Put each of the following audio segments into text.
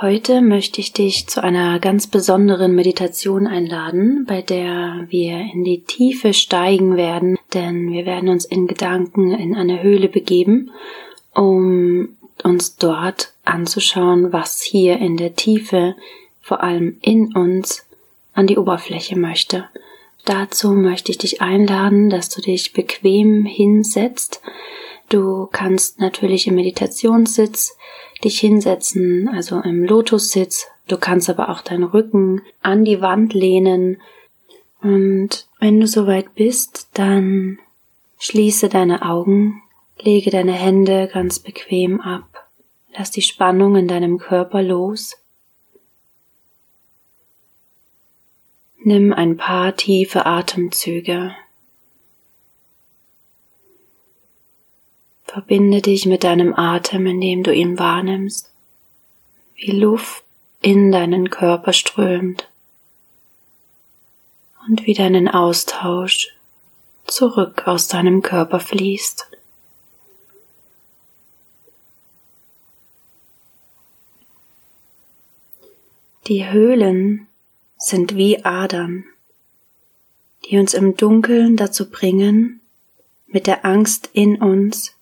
Heute möchte ich dich zu einer ganz besonderen Meditation einladen, bei der wir in die Tiefe steigen werden, denn wir werden uns in Gedanken in eine Höhle begeben, um uns dort anzuschauen, was hier in der Tiefe, vor allem in uns, an die Oberfläche möchte. Dazu möchte ich dich einladen, dass du dich bequem hinsetzt. Du kannst natürlich im Meditationssitz dich hinsetzen, also im Lotussitz. Du kannst aber auch deinen Rücken an die Wand lehnen. Und wenn du soweit bist, dann schließe deine Augen, lege deine Hände ganz bequem ab, lass die Spannung in deinem Körper los. Nimm ein paar tiefe Atemzüge. Verbinde dich mit deinem Atem, indem du ihn wahrnimmst, wie Luft in deinen Körper strömt und wie deinen Austausch zurück aus deinem Körper fließt. Die Höhlen sind wie Adern, die uns im Dunkeln dazu bringen, mit der Angst in uns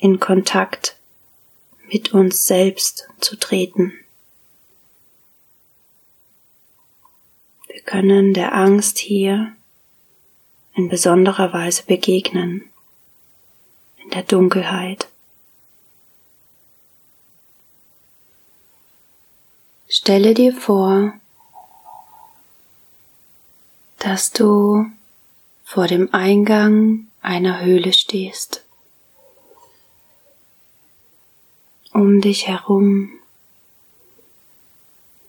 in Kontakt mit uns selbst zu treten. Wir können der Angst hier in besonderer Weise begegnen, in der Dunkelheit. Stelle dir vor, dass du vor dem Eingang einer Höhle stehst. Um dich herum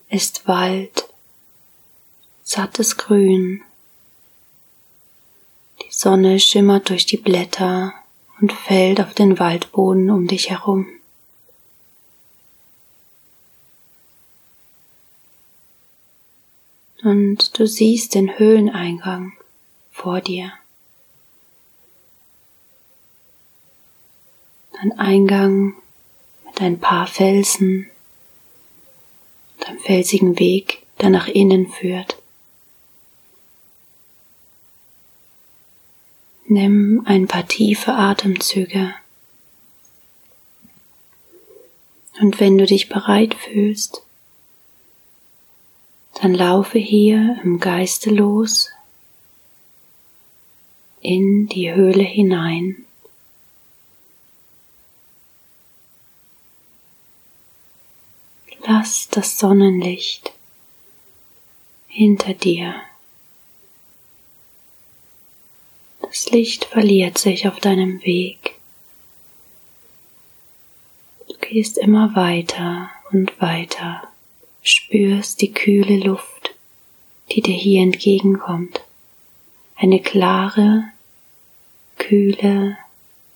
ist Wald, sattes Grün. Die Sonne schimmert durch die Blätter und fällt auf den Waldboden um dich herum. Und du siehst den Höhleneingang vor dir. Ein Eingang ein paar Felsen und felsigen Weg, der nach innen führt. Nimm ein paar tiefe Atemzüge. Und wenn du dich bereit fühlst, dann laufe hier im Geiste los in die Höhle hinein. Lass das Sonnenlicht hinter dir. Das Licht verliert sich auf deinem Weg. Du gehst immer weiter und weiter, spürst die kühle Luft, die dir hier entgegenkommt. Eine klare, kühle,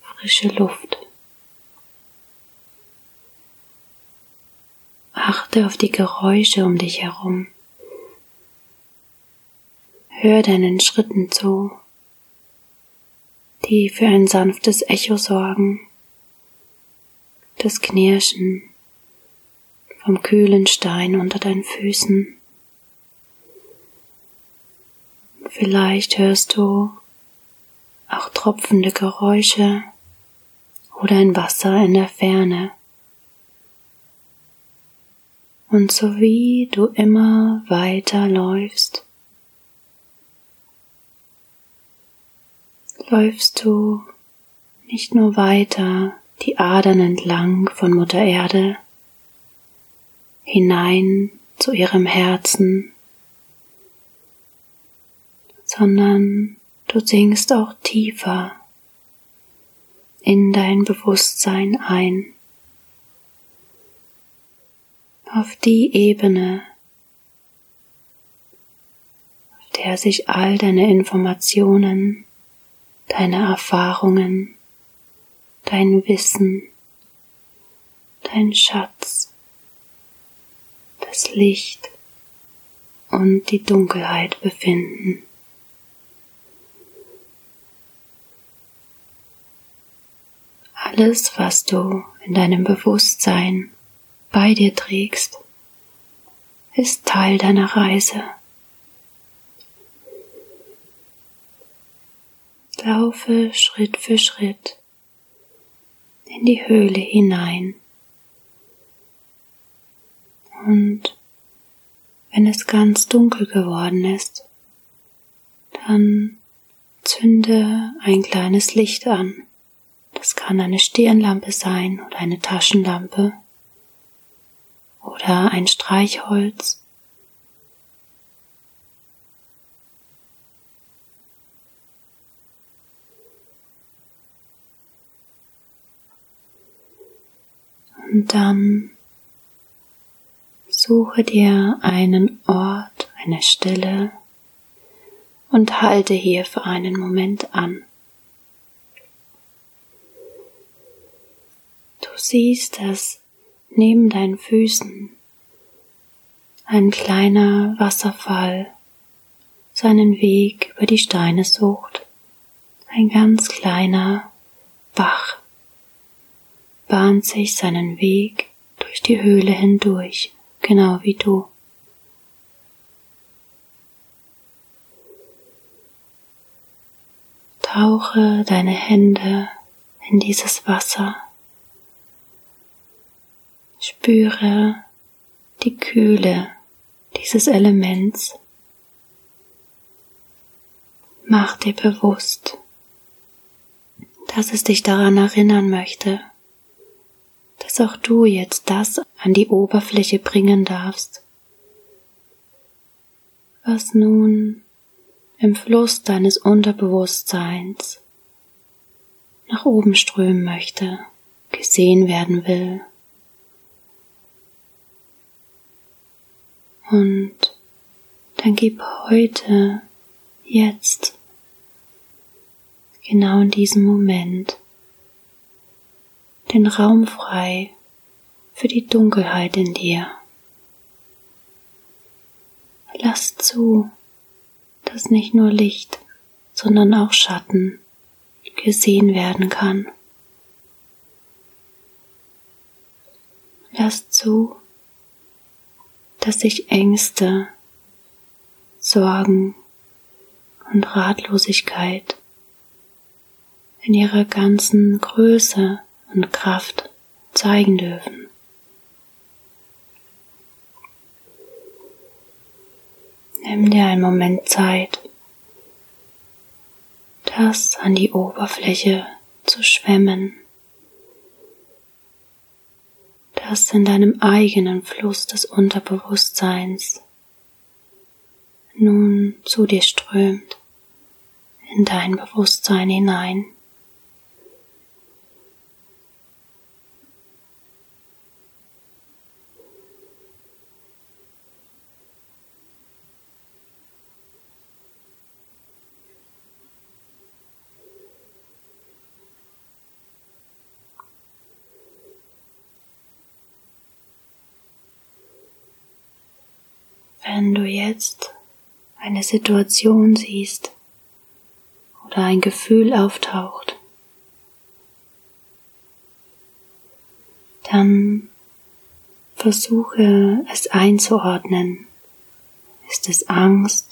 frische Luft. Achte auf die Geräusche um dich herum. Hör deinen Schritten zu, die für ein sanftes Echo sorgen, das Knirschen vom kühlen Stein unter deinen Füßen. Vielleicht hörst du auch tropfende Geräusche oder ein Wasser in der Ferne. Und so wie du immer weiter läufst, läufst du nicht nur weiter die Adern entlang von Mutter Erde hinein zu ihrem Herzen, sondern du sinkst auch tiefer in dein Bewusstsein ein auf die Ebene, auf der sich all deine Informationen, deine Erfahrungen, dein Wissen, dein Schatz, das Licht und die Dunkelheit befinden. Alles, was du in deinem Bewusstsein bei dir trägst, ist Teil deiner Reise. Laufe Schritt für Schritt in die Höhle hinein. Und wenn es ganz dunkel geworden ist, dann zünde ein kleines Licht an. Das kann eine Stirnlampe sein oder eine Taschenlampe oder ein Streichholz. Und dann suche dir einen Ort, eine Stelle und halte hier für einen Moment an. Du siehst, dass neben deinen Füßen ein kleiner Wasserfall seinen Weg über die Steine sucht. Ein ganz kleiner Bach bahnt sich seinen Weg durch die Höhle hindurch, genau wie du. Tauche deine Hände in dieses Wasser. Spüre die Kühle dieses Elements. Mach dir bewusst, dass es dich daran erinnern möchte, dass auch du jetzt das an die Oberfläche bringen darfst, was nun im Fluss deines Unterbewusstseins nach oben strömen möchte, gesehen werden will. Und dann gib heute, jetzt, genau in diesem Moment, den Raum frei für die Dunkelheit in dir. Lass zu, dass nicht nur Licht, sondern auch Schatten gesehen werden kann. Lass zu, dass sich Ängste, Sorgen und Ratlosigkeit in ihrer ganzen Größe und Kraft zeigen dürfen. Nimm dir einen Moment Zeit, das an die Oberfläche zu schwemmen, das in deinem eigenen Fluss des Unterbewusstseins nun zu dir strömt, in dein Bewusstsein hinein. Wenn du jetzt eine Situation siehst oder ein Gefühl auftaucht, dann versuche es einzuordnen. Ist es Angst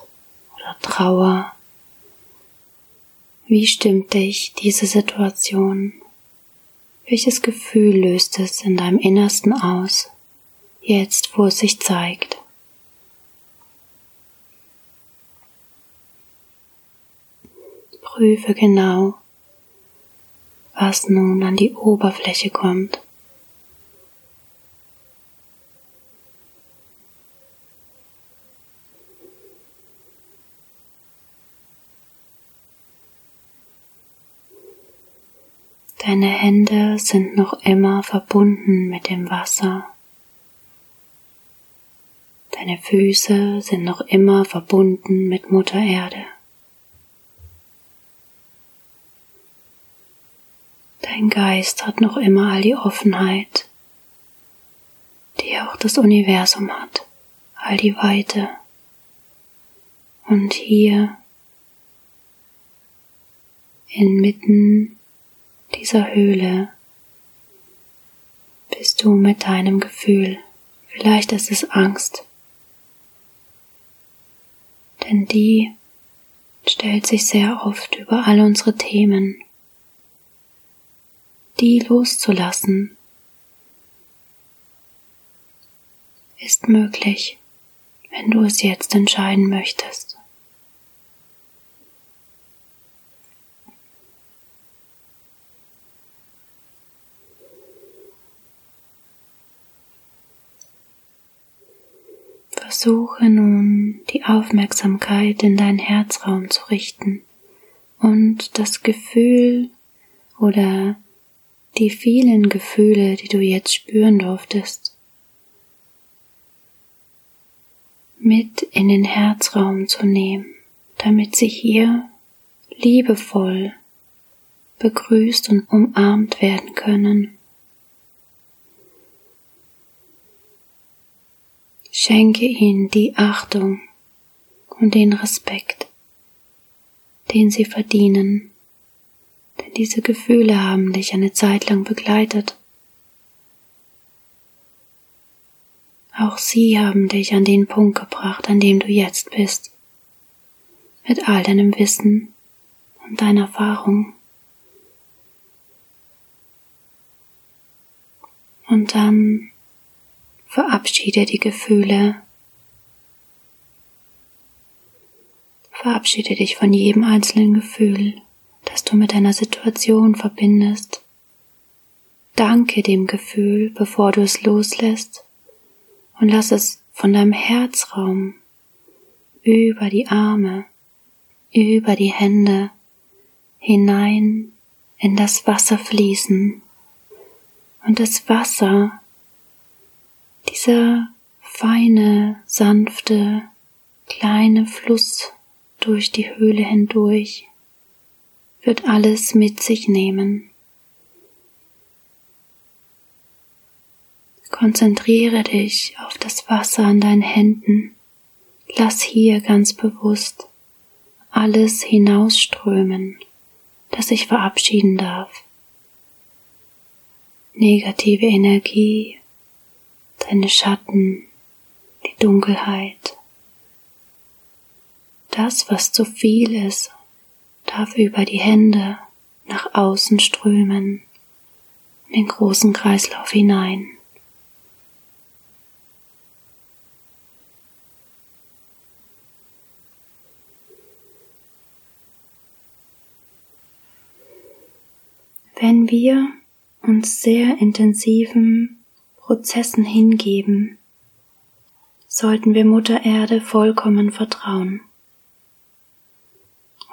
oder Trauer? Wie stimmt dich diese Situation? Welches Gefühl löst es in deinem Innersten aus, jetzt wo es sich zeigt? Prüfe genau, was nun an die Oberfläche kommt. Deine Hände sind noch immer verbunden mit dem Wasser. Deine Füße sind noch immer verbunden mit Mutter Erde. Dein Geist hat noch immer all die Offenheit, die auch das Universum hat, all die Weite. Und hier inmitten dieser Höhle bist du mit deinem Gefühl? Vielleicht ist es Angst. Denn die stellt sich sehr oft über all unsere Themen. Die loszulassen ist möglich, wenn du es jetzt entscheiden möchtest. Versuche nun die Aufmerksamkeit in deinen Herzraum zu richten und das Gefühl oder die vielen Gefühle, die du jetzt spüren durftest, mit in den Herzraum zu nehmen, damit sie hier liebevoll begrüßt und umarmt werden können. Schenke ihnen die Achtung und den Respekt, den sie verdienen, denn diese Gefühle haben dich eine Zeit lang begleitet. Auch sie haben dich an den Punkt gebracht, an dem du jetzt bist, mit all deinem Wissen und deiner Erfahrung. Und dann Verabschiede die Gefühle. Verabschiede dich von jedem einzelnen Gefühl, das du mit deiner Situation verbindest. Danke dem Gefühl, bevor du es loslässt, und lass es von deinem Herzraum über die Arme, über die Hände hinein in das Wasser fließen. Und das Wasser dieser feine, sanfte, kleine Fluss durch die Höhle hindurch wird alles mit sich nehmen. Konzentriere dich auf das Wasser an deinen Händen. Lass hier ganz bewusst alles hinausströmen, das sich verabschieden darf. Negative Energie, deine Schatten, die Dunkelheit. Das, was zu viel ist, darf über die Hände nach außen strömen, in den großen Kreislauf hinein. Wenn wir uns sehr intensiven Prozessen hingeben, sollten wir Mutter Erde vollkommen vertrauen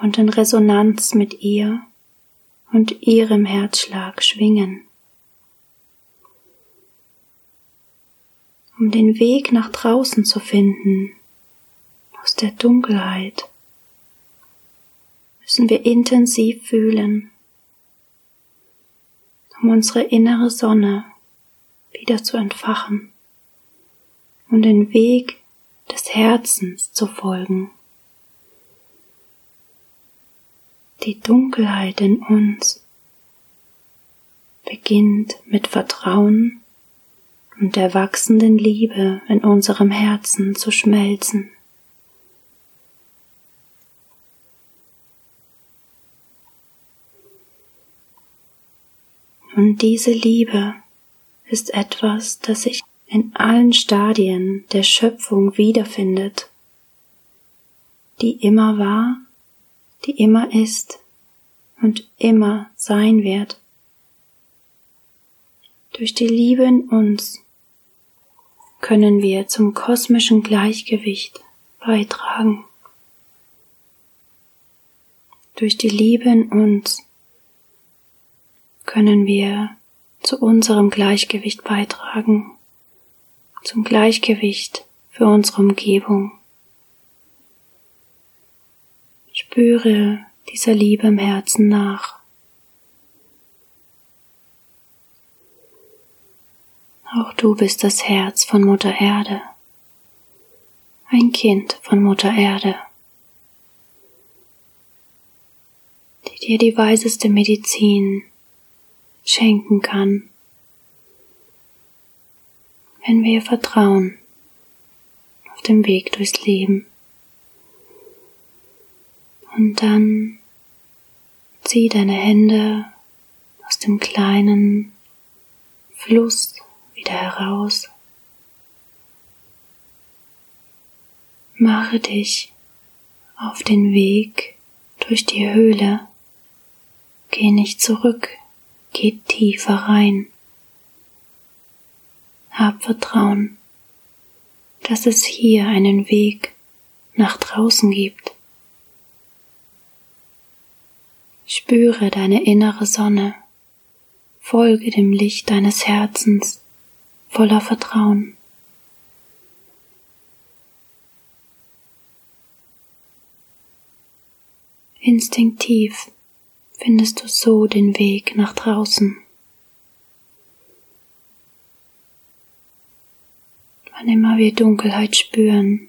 und in Resonanz mit ihr und ihrem Herzschlag schwingen. Um den Weg nach draußen zu finden, aus der Dunkelheit, müssen wir intensiv fühlen, um unsere innere Sonne wieder zu entfachen und den Weg des Herzens zu folgen. Die Dunkelheit in uns beginnt mit Vertrauen und der wachsenden Liebe in unserem Herzen zu schmelzen. Und diese Liebe ist etwas, das sich in allen Stadien der Schöpfung wiederfindet, die immer war, die immer ist und immer sein wird. Durch die Liebe in uns können wir zum kosmischen Gleichgewicht beitragen. Durch die Liebe in uns können wir zu unserem Gleichgewicht beitragen, zum Gleichgewicht für unsere Umgebung. Spüre dieser Liebe im Herzen nach. Auch du bist das Herz von Mutter Erde, ein Kind von Mutter Erde, die dir die weiseste Medizin schenken kann, wenn wir vertrauen auf dem Weg durchs Leben. Und dann zieh deine Hände aus dem kleinen Fluss wieder heraus. Mache dich auf den Weg durch die Höhle. Geh nicht zurück, geh tiefer rein. Hab Vertrauen, dass es hier einen Weg nach draußen gibt. Spüre deine innere Sonne, folge dem Licht deines Herzens voller Vertrauen. Instinktiv findest du so den Weg nach draußen. Wann immer wir Dunkelheit spüren,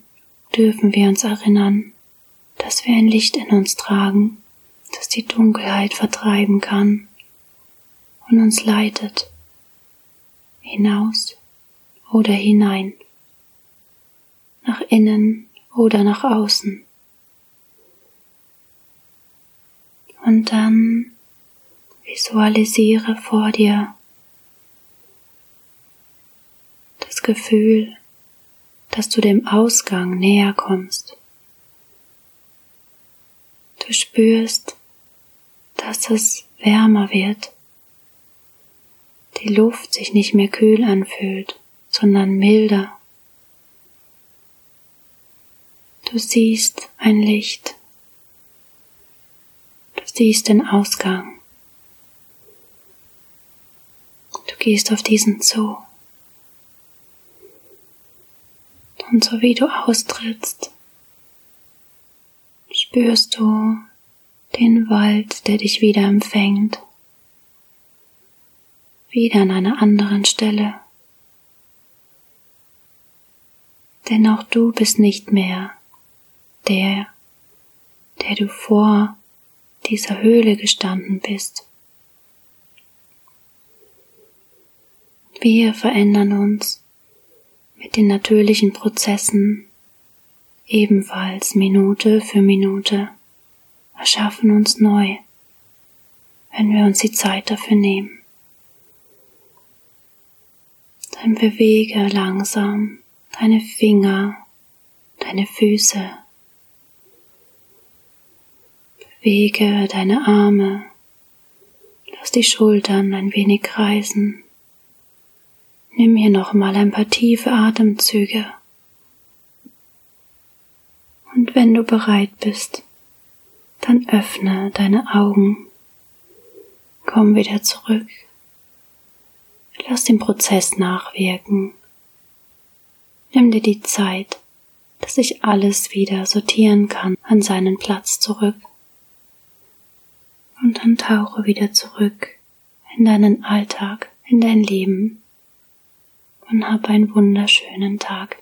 dürfen wir uns erinnern, dass wir ein Licht in uns tragen, das die Dunkelheit vertreiben kann und uns leitet, hinaus oder hinein, nach innen oder nach außen. Und dann visualisiere vor dir das Gefühl, dass du dem Ausgang näher kommst. Du spürst, dass es wärmer wird, die Luft sich nicht mehr kühl anfühlt, sondern milder. Du siehst ein Licht, du siehst den Ausgang. Du gehst auf diesen zu. Und so wie du austrittst, spürst du den Wald, der dich wieder empfängt, wieder an einer anderen Stelle. Denn auch du bist nicht mehr der, der du vor dieser Höhle gestanden bist. Wir verändern uns mit den natürlichen Prozessen ebenfalls Minute für Minute erschaffen uns neu, wenn wir uns die Zeit dafür nehmen. Dann bewege langsam deine Finger, deine Füße, bewege deine Arme, lass die Schultern ein wenig kreisen. Nimm hier nochmal ein paar tiefe Atemzüge. Und wenn du bereit bist, dann öffne deine Augen. Komm wieder zurück. Lass den Prozess nachwirken. Nimm dir die Zeit, dass sich alles wieder sortieren kann an seinen Platz zurück. Und dann tauche wieder zurück in deinen Alltag, in dein Leben und hab einen wunderschönen Tag.